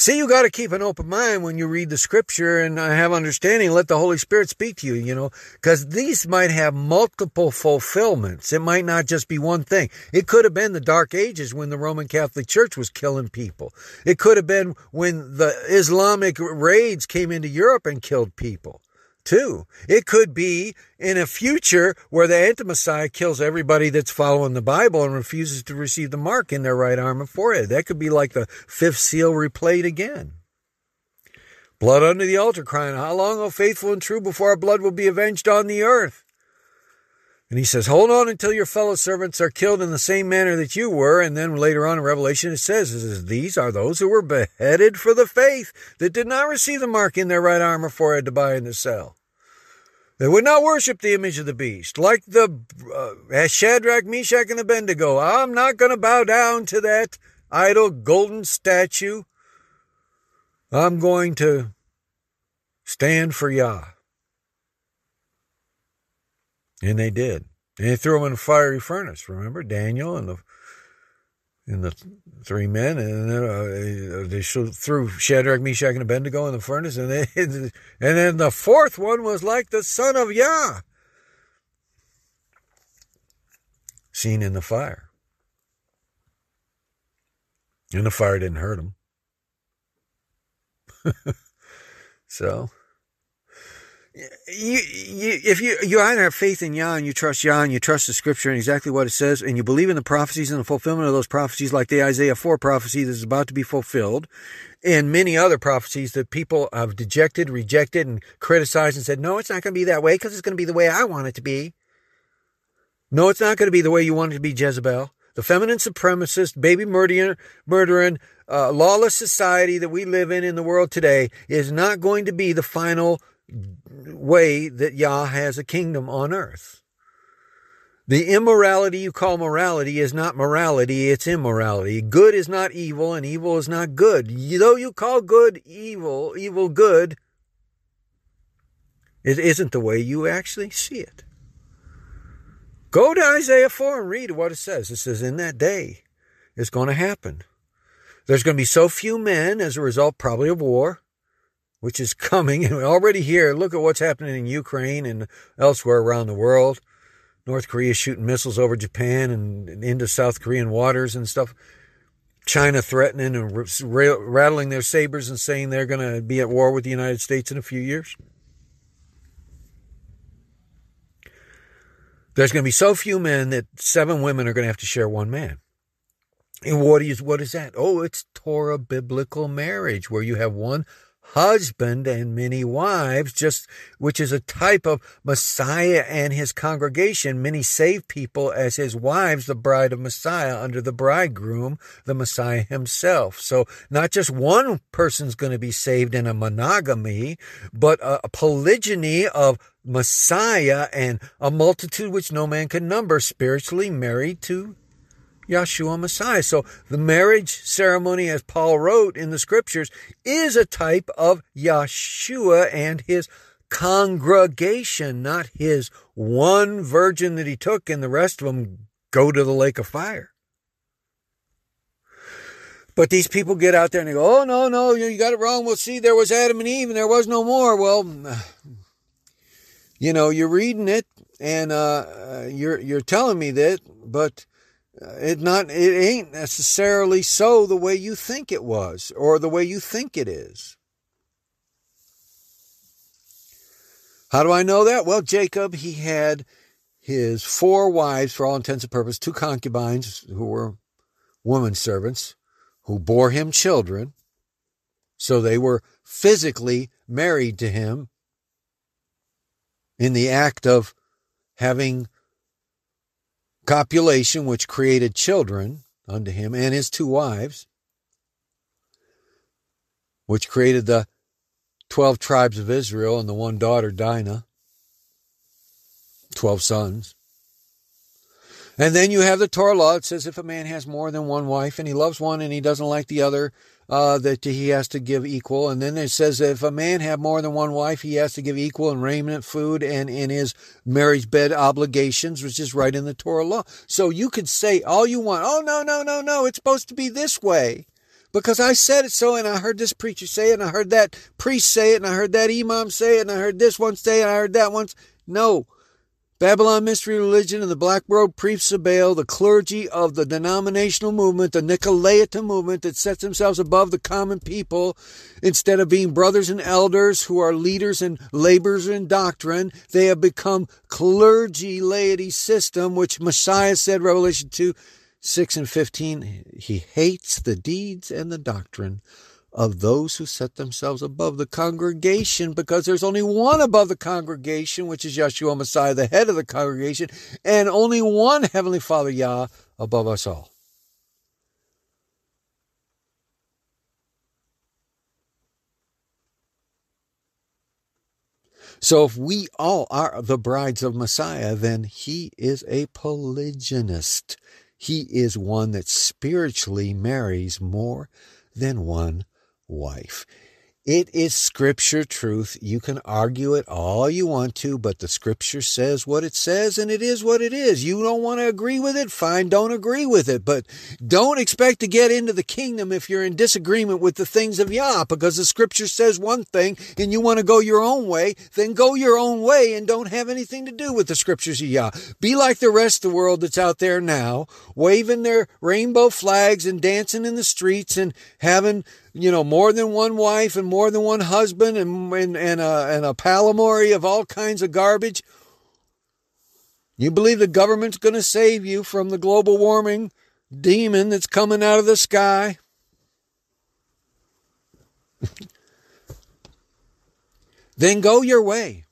See, you got to keep an open mind when you read the scripture and uh, have understanding. Let the Holy Spirit speak to you, you know, because these might have multiple fulfillments. It might not just be one thing. It could have been the Dark Ages when the Roman Catholic Church was killing people. It could have been when the Islamic raids came into Europe and killed people too. It could be in a future where the anti-Messiah kills everybody that's following the Bible and refuses to receive the mark in their right arm and forehead. That could be like the fifth seal replayed again. Blood under the altar crying, How long, O faithful and true, before our blood will be avenged on the earth? And he says, Hold on until your fellow servants are killed in the same manner that you were. And then later on in Revelation, it says, These are those who were beheaded for the faith that did not receive the mark in their right arm or forehead to buy in the cell. They would not worship the image of the beast, like the uh, Shadrach, Meshach, and Abednego. I'm not going to bow down to that idol golden statue. I'm going to stand for Yah. And they did. And they threw him in a fiery furnace. Remember Daniel and the and the three men, and then uh, they threw Shadrach, Meshach, and Abednego in the furnace, and [laughs] and then the fourth one was like the son of Yah, seen in the fire, and the fire didn't hurt him. [laughs] so you, you, if you you either have faith in Yah and you trust Yah and you trust the Scripture and exactly what it says, and you believe in the prophecies and the fulfillment of those prophecies, like the Isaiah four prophecy that is about to be fulfilled, and many other prophecies that people have dejected, rejected, and criticized and said, "No, it's not going to be that way because it's going to be the way I want it to be." No, it's not going to be the way you want it to be, Jezebel. The feminine supremacist, baby murdering, murdering, uh, lawless society that we live in in the world today is not going to be the final way that Yah has a kingdom on earth. The immorality you call morality is not morality, it's immorality. Good is not evil, and evil is not good. Though you call good evil, evil good, it isn't the way you actually see it. Go to Isaiah 4 and read what it says. It says, In that day, it's going to happen. There's going to be so few men as a result, probably of war, which is [laughs] coming. And already here, look at what's happening in Ukraine and elsewhere around the world. North Korea shooting missiles over Japan and into South Korean waters and stuff. China threatening and rattling their sabers and saying they're going to be at war with the United States in a few years. There's going to be so few men that seven women are going to have to share one man. And what is what is that? Oh, it's Torah biblical marriage, where you have one husband and many wives, just which is a type of Messiah and his congregation. Many saved people as his wives, the bride of Messiah, under the bridegroom, the Messiah himself. So not just one person's going to be saved in a monogamy, but a, a polygyny of Messiah and a multitude which no man can number spiritually married to Yeshua Messiah. So the marriage ceremony, as Paul wrote in the scriptures, is a type of Yeshua and his congregation, not his one virgin that he took and the rest of them go to the lake of fire. But these people get out there and they go, oh, no, no, you got it wrong. Well, see, there was Adam and Eve and there was no more. Well, [sighs] you know, you're reading it and uh, you're you're telling me that, but it not it ain't necessarily so the way you think it was or the way you think it is. How do I know that? Well, Jacob, he had his four wives, for all intents and purposes, two concubines who were woman servants who bore him children. So they were physically married to him in the act of having copulation, which created children unto him and his two wives, which created the 12 tribes of Israel and the one daughter, Dinah, 12 sons. And then you have the Torah law. It says if a man has more than one wife and he loves one and he doesn't like the other, uh, that he has to give equal. And then it says that if a man have more than one wife, he has to give equal in raiment, food, and in his marriage bed obligations, which is right in the Torah law. So you could say all you want. Oh, no, no, no, no. It's supposed to be this way because I said it so, and I heard this preacher say it, and I heard that priest say it, and I heard that imam say it, and I heard this one say it, and I heard that once. No. Babylon Mystery Religion and the Black Robe Priests of Baal, the clergy of the denominational movement, the Nicolaitan movement that sets themselves above the common people, instead of being brothers and elders who are leaders and laborers in doctrine, they have become clergy laity system, which Messiah said, Revelation 2, 6 and 15, he hates the deeds and the doctrine of those who set themselves above the congregation because there's only one above the congregation, which is Yeshua Messiah, the head of the congregation, and only one Heavenly Father, Yah, above us all. So if we all are the brides of Messiah, then he is a polygynist. He is one that spiritually marries more than one wife. It is scripture truth. You can argue it all you want to, but the scripture says what it says and it is what it is. You don't want to agree with it? Fine, don't agree with it. But don't expect to get into the kingdom if you're in disagreement with the things of Yah, because the scripture says one thing and you want to go your own way, then go your own way and don't have anything to do with the scriptures of Yah. Be like the rest of the world that's out there now, waving their rainbow flags and dancing in the streets and having you know, more than one wife and more than one husband and, and, and, a, and a polyamory of all kinds of garbage. You believe the government's going to save you from the global warming demon that's coming out of the sky? [laughs] then go your way.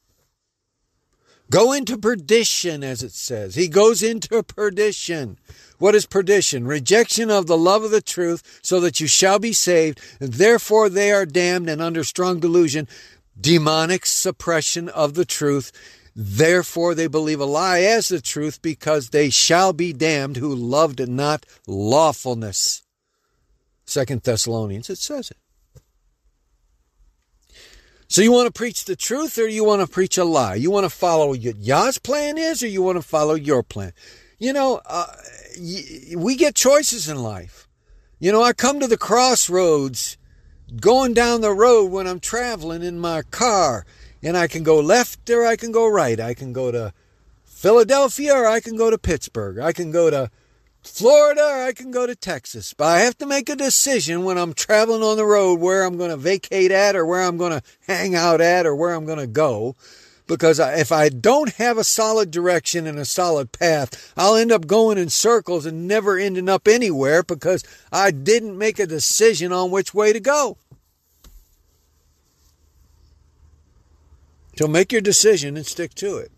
Go into perdition, as it says. He goes into perdition. What is perdition? Rejection of the love of the truth, so that you shall be saved. And therefore they are damned and under strong delusion. Demonic suppression of the truth. Therefore they believe a lie as the truth, because they shall be damned who loved not lawfulness. Second Thessalonians, it says it. So you want to preach the truth or you want to preach a lie? You want to follow what Yah's plan is or you want to follow your plan? You know, uh, we get choices in life. You know, I come to the crossroads going down the road when I'm traveling in my car, and I can go left or I can go right. I can go to Philadelphia or I can go to Pittsburgh. I can go to Florida or I can go to Texas. But I have to make a decision when I'm traveling on the road where I'm going to vacate at or where I'm going to hang out at or where I'm going to go because if I don't have a solid direction and a solid path, I'll end up going in circles and never ending up anywhere because I didn't make a decision on which way to go. So make your decision and stick to it.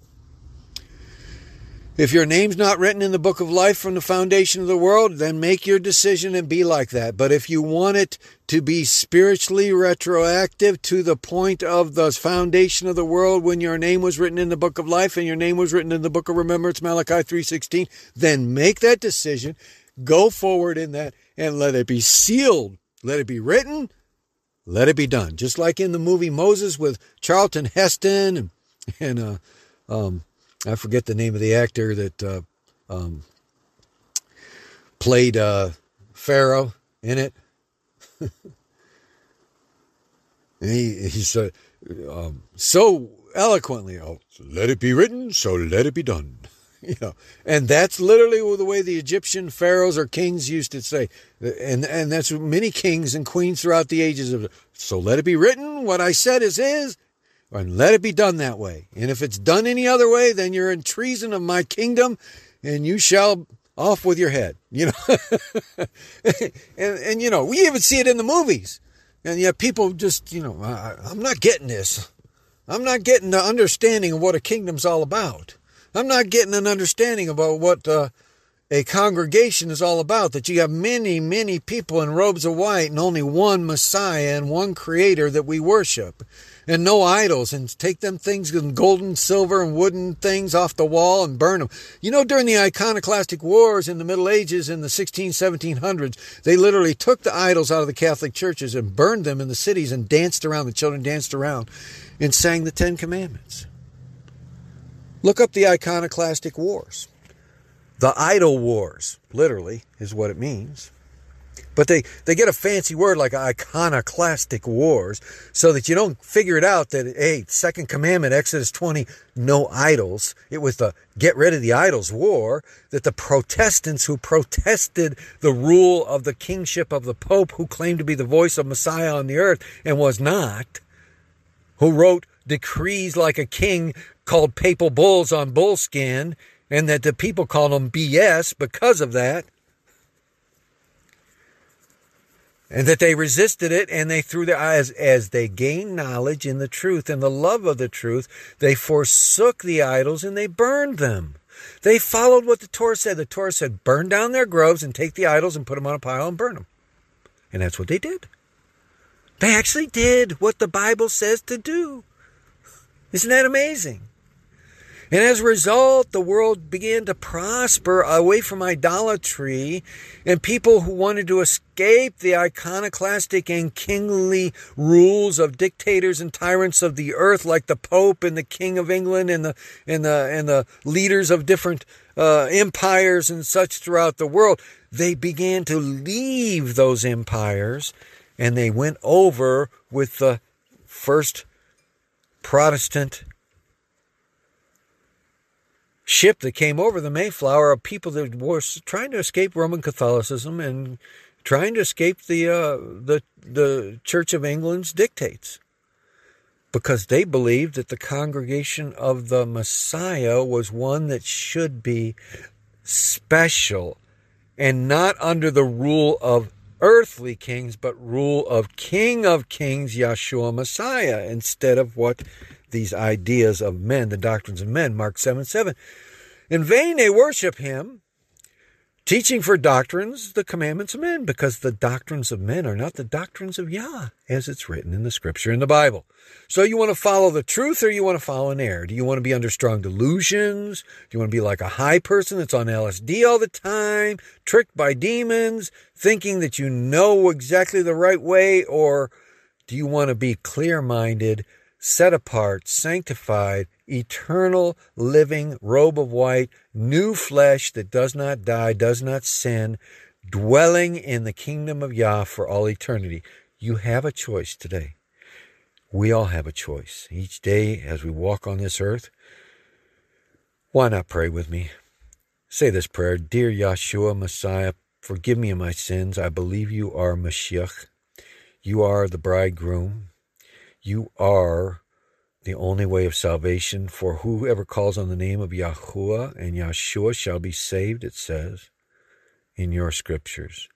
If your name's not written in the book of life from the foundation of the world, then make your decision and be like that. But if you want it to be spiritually retroactive to the point of the foundation of the world when your name was written in the book of life and your name was written in the book of remembrance, Malachi 3.16, then make that decision Go forward in that and let it be sealed. Let it be written. Let it be done. Just like in the movie Moses with Charlton Heston and, and uh, um, I forget the name of the actor that uh, um, played uh, Pharaoh in it. [laughs] he, he's uh, um, so eloquently, oh, let it be written, so let it be done. [laughs] You know, and that's literally the way the Egyptian pharaohs or kings used to say, and and that's many kings and queens throughout the ages of. So let it be written. What I said is is, and let it be done that way. And if it's done any other way, then you're in treason of my kingdom, and you shall off with your head. You know, [laughs] and and you know we even see it in the movies, and yet people just you know I, I'm not getting this. I'm not getting the understanding of what a kingdom's all about. I'm not getting an understanding about what uh, a congregation is all about. That you have many, many people in robes of white and only one Messiah and one Creator that we worship, and no idols, and take them things in golden, silver, and wooden things off the wall and burn them. You know, during the iconoclastic wars in the Middle Ages in the 16, 1700s, they literally took the idols out of the Catholic churches and burned them in the cities and danced around. The children danced around and sang the Ten Commandments. Look up the iconoclastic wars. The idol wars, literally, is what it means. But they, they get a fancy word like iconoclastic wars so that you don't figure it out that, hey, second commandment, Exodus 20, no idols. It was the get rid of the idols war that the Protestants who protested the rule of the kingship of the Pope who claimed to be the voice of Messiah on the earth and was not, who wrote decrees like a king called papal bulls on bullskin, and that the people called them BS because of that. And that they resisted it and they threw their eyes as they gained knowledge in the truth and the love of the truth, they forsook the idols and they burned them. They followed what the Torah said. The Torah said, burn down their groves and take the idols and put them on a pile and burn them. And that's what they did. They actually did what the Bible says to do. Isn't that amazing? And as a result, the world began to prosper away from idolatry, and people who wanted to escape the iconoclastic and kingly rules of dictators and tyrants of the earth, like the Pope and the King of England and the and the and the leaders of different uh, empires and such throughout the world, they began to leave those empires, and they went over with the first Protestant ship that came over the Mayflower of people that were trying to escape Roman Catholicism and trying to escape the uh, the the Church of England's dictates, because they believed that the congregation of the Messiah was one that should be special and not under the rule of earthly kings, but rule of King of Kings, Yeshua Messiah, instead of what these ideas of men, the doctrines of men, Mark 7 7. In vain they worship him, teaching for doctrines the commandments of men, because the doctrines of men are not the doctrines of Yah, as it's written in the scripture in the Bible. So you want to follow the truth or you want to follow an error? Do you want to be under strong delusions? Do you want to be like a high person that's on LSD all the time, tricked by demons, thinking that you know exactly the right way? Or do you want to be clear minded, set apart, sanctified, eternal, living robe of white, new flesh that does not die, does not sin, dwelling in the kingdom of Yah for all eternity? You have a choice today. We all have a choice. Each day as we walk on this earth, why not pray with me? Say this prayer Dear Yeshua, Messiah, forgive me of my sins. I believe you are Mashiach. You are the bridegroom. You are the only way of salvation. For whoever calls on the name of Yahuwah and Yeshua shall be saved, it says in your scriptures.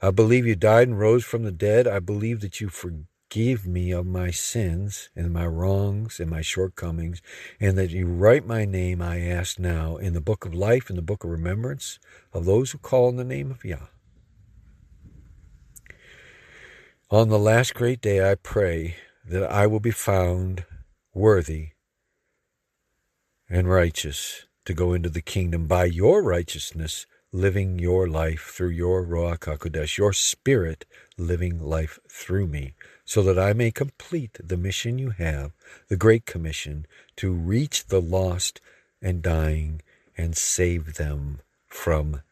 I believe you died and rose from the dead. I believe that you Forgive me of my sins and my wrongs and my shortcomings, and that you write my name, I ask now, in the book of life, in the book of remembrance of those who call on the name of Yah. On the last great day, I pray that I will be found worthy and righteous to go into the kingdom by your righteousness, living your life through your Ruach HaKodesh, your spirit living life through me, so that I may complete the mission you have, the Great Commission, to reach the lost and dying and save them from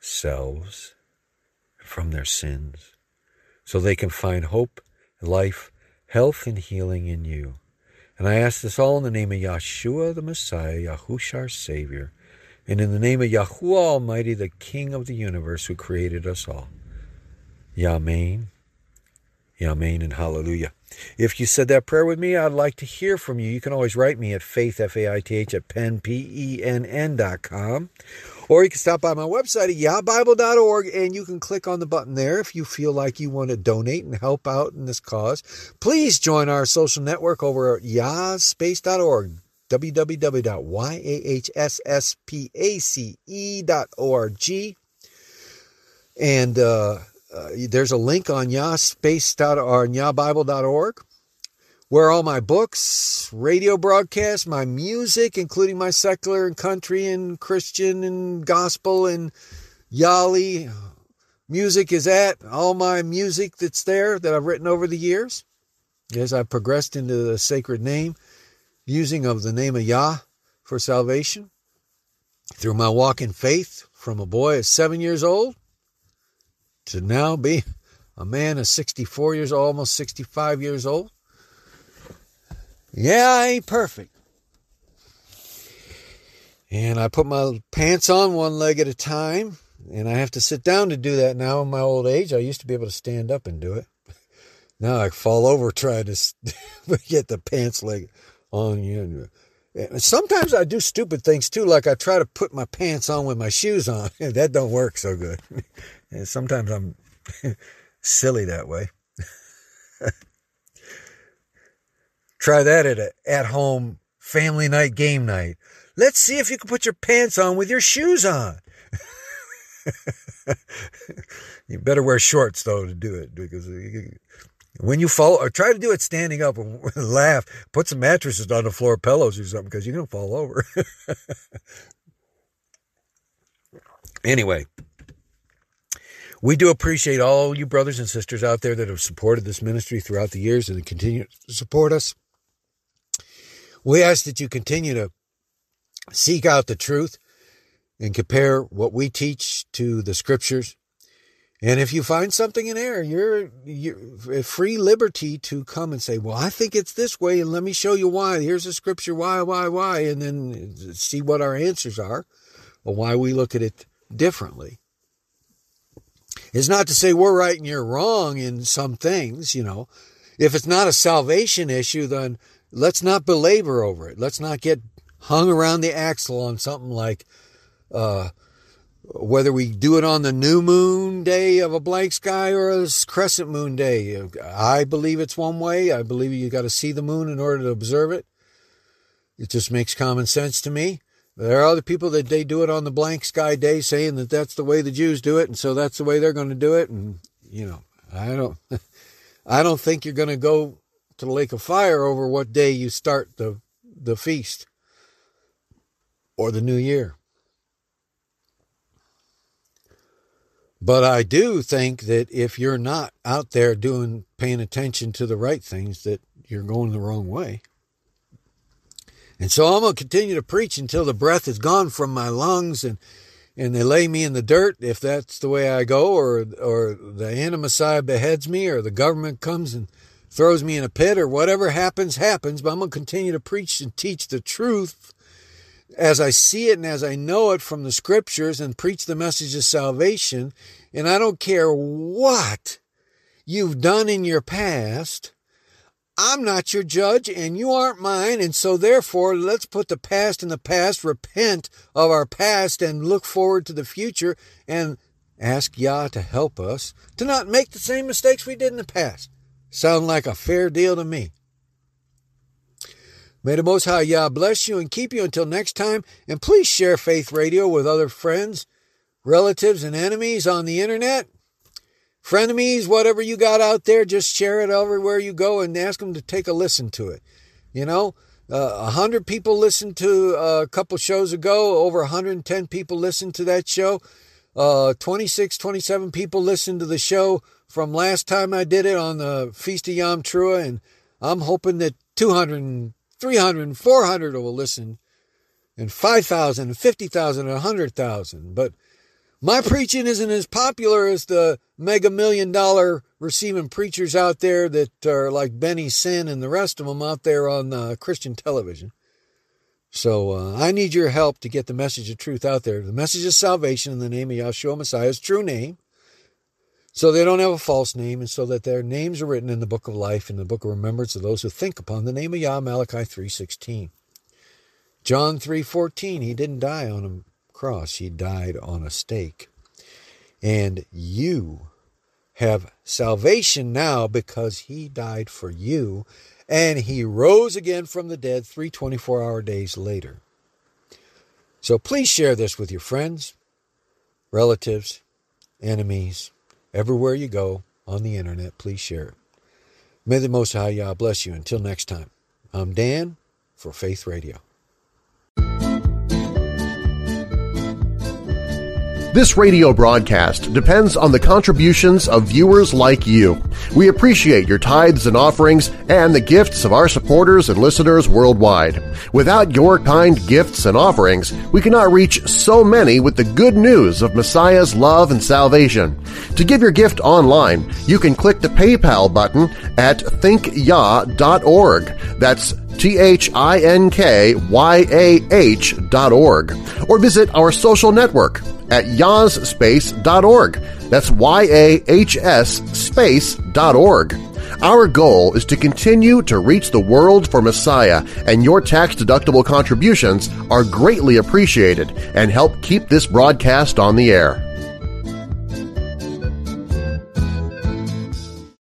themselves, from their sins, so they can find hope, life, health, and healing in you. And I ask this all in the name of Yeshua the Messiah, Yahushua our Savior, and in the name of Yahuwah Almighty, the King of the universe who created us all. Yamein, Yamein, and Hallelujah. If you said that prayer with me, I'd like to hear from you. You can always write me at faith, F-A-I-T-H, at penn, P-E-N-N dot com. Or you can stop by my website at yahbible.org and you can click on the button there if you feel like you want to donate and help out in this cause. Please join our social network over at yahspace.org www.yahspace.org. And uh, uh, there's a link on yahspace.org, yahbible.org where all my books, radio broadcasts, my music, including my secular and country and Christian and gospel and Yali music is at, all my music that's there that I've written over the years as I've progressed into the sacred name, using of the name of Yah for salvation through my walk in faith from a boy of seven years old to now be a man of 64 years old, almost 65 years old. Yeah, I ain't perfect. And I put my pants on one leg at a time, and I have to sit down to do that now in my old age. I used to be able to stand up and do it. Now I fall over trying to [laughs] get the pants leg on you. And sometimes I do stupid things too, like I try to put my pants on with my shoes on. [laughs] that don't work so good. [laughs] And sometimes I'm silly that way. Try that at a at home family night game night. Let's see if you can put your pants on with your shoes on. [laughs] you better wear shorts though to do it because when you fall or try to do it standing up and [laughs] laugh, put some mattresses on the floor, pillows or something because you're gonna fall over. [laughs] anyway, we do appreciate all you brothers and sisters out there that have supported this ministry throughout the years and continue to support us. We ask that you continue to seek out the truth and compare what we teach to the scriptures. And if you find something in error, you're, you're free liberty to come and say, well, I think it's this way and let me show you why. Here's a scripture, why, why, why, and then see what our answers are or why we look at it differently. It's not to say we're right and you're wrong in some things, you know. If it's not a salvation issue, then let's not belabor over it. Let's not get hung around the axle on something like uh, whether we do it on the new moon day of a blank sky or a crescent moon day. I believe it's one way. I believe you got to see the moon in order to observe it. It just makes common sense to me. There are other people that they do it on the blank sky day, saying that that's the way the Jews do it, and so that's the way they're going to do it. And you know, I don't, [laughs] I don't think you're going to go to the lake of fire over what day you start the, the feast or the new year. But I do think that if you're not out there doing, paying attention to the right things, that you're going the wrong way. And so I'm going to continue to preach until the breath is gone from my lungs and, and they lay me in the dirt if that's the way I go, or, or the Anna beheads me, or the government comes and throws me in a pit or whatever happens, happens, but I'm going to continue to preach and teach the truth as I see it and as I know it from the scriptures and preach the message of salvation. And I don't care what you've done in your past. I'm not your judge and you aren't mine. And so therefore, let's put the past in the past, repent of our past and look forward to the future and ask Yah to help us to not make the same mistakes we did in the past. Sound like a fair deal to me. May the Most High Yah bless you and keep you until next time. And please share Faith Radio with other friends, relatives, and enemies on the internet. Frenemies, whatever you got out there, just share it everywhere you go and ask them to take a listen to it. You know, Uh, 100 people listened to uh, a couple shows ago. Over 110 people listened to that show. Uh, 26, 27 people listened to the show from last time I did it on the Feast of Yom Teruah. And I'm hoping that 200, 300, 400 will listen. And 5,000, 50,000, 100,000. But my preaching isn't as popular as the mega million dollar receiving preachers out there that are like Benny Hinn and the rest of them out there on uh, Christian television. So uh, I need your help to get the message of truth out there. The message of salvation in the name of Yahshua Messiah's true name. So they don't have a false name, and so that their names are written in the book of life, in the book of remembrance of those who think upon the name of Yah, Malachi 3.16. John 3.14, he didn't die on a cross, he died on a stake. And you have salvation now because he died for you and he rose again from the dead three 24 hour days later. So please share this with your friends, relatives, enemies, everywhere you go on the internet. Please share it. May the Most High Yah bless you. Until next time, I'm Dan for Faith Radio. This radio broadcast depends on the contributions of viewers like you. We appreciate your tithes and offerings and the gifts of our supporters and listeners worldwide. Without your kind gifts and offerings, we cannot reach so many with the good news of Messiah's love and salvation. To give your gift online, you can click the PayPal button at thinkyah.org. That's T-H-I-N-K-Y-A-H dot org. Or visit our social network at yahsspace.org. That's Y-A-H-S space.org. Our goal is to continue to reach the world for Messiah, and your tax-deductible contributions are greatly appreciated and help keep this broadcast on the air.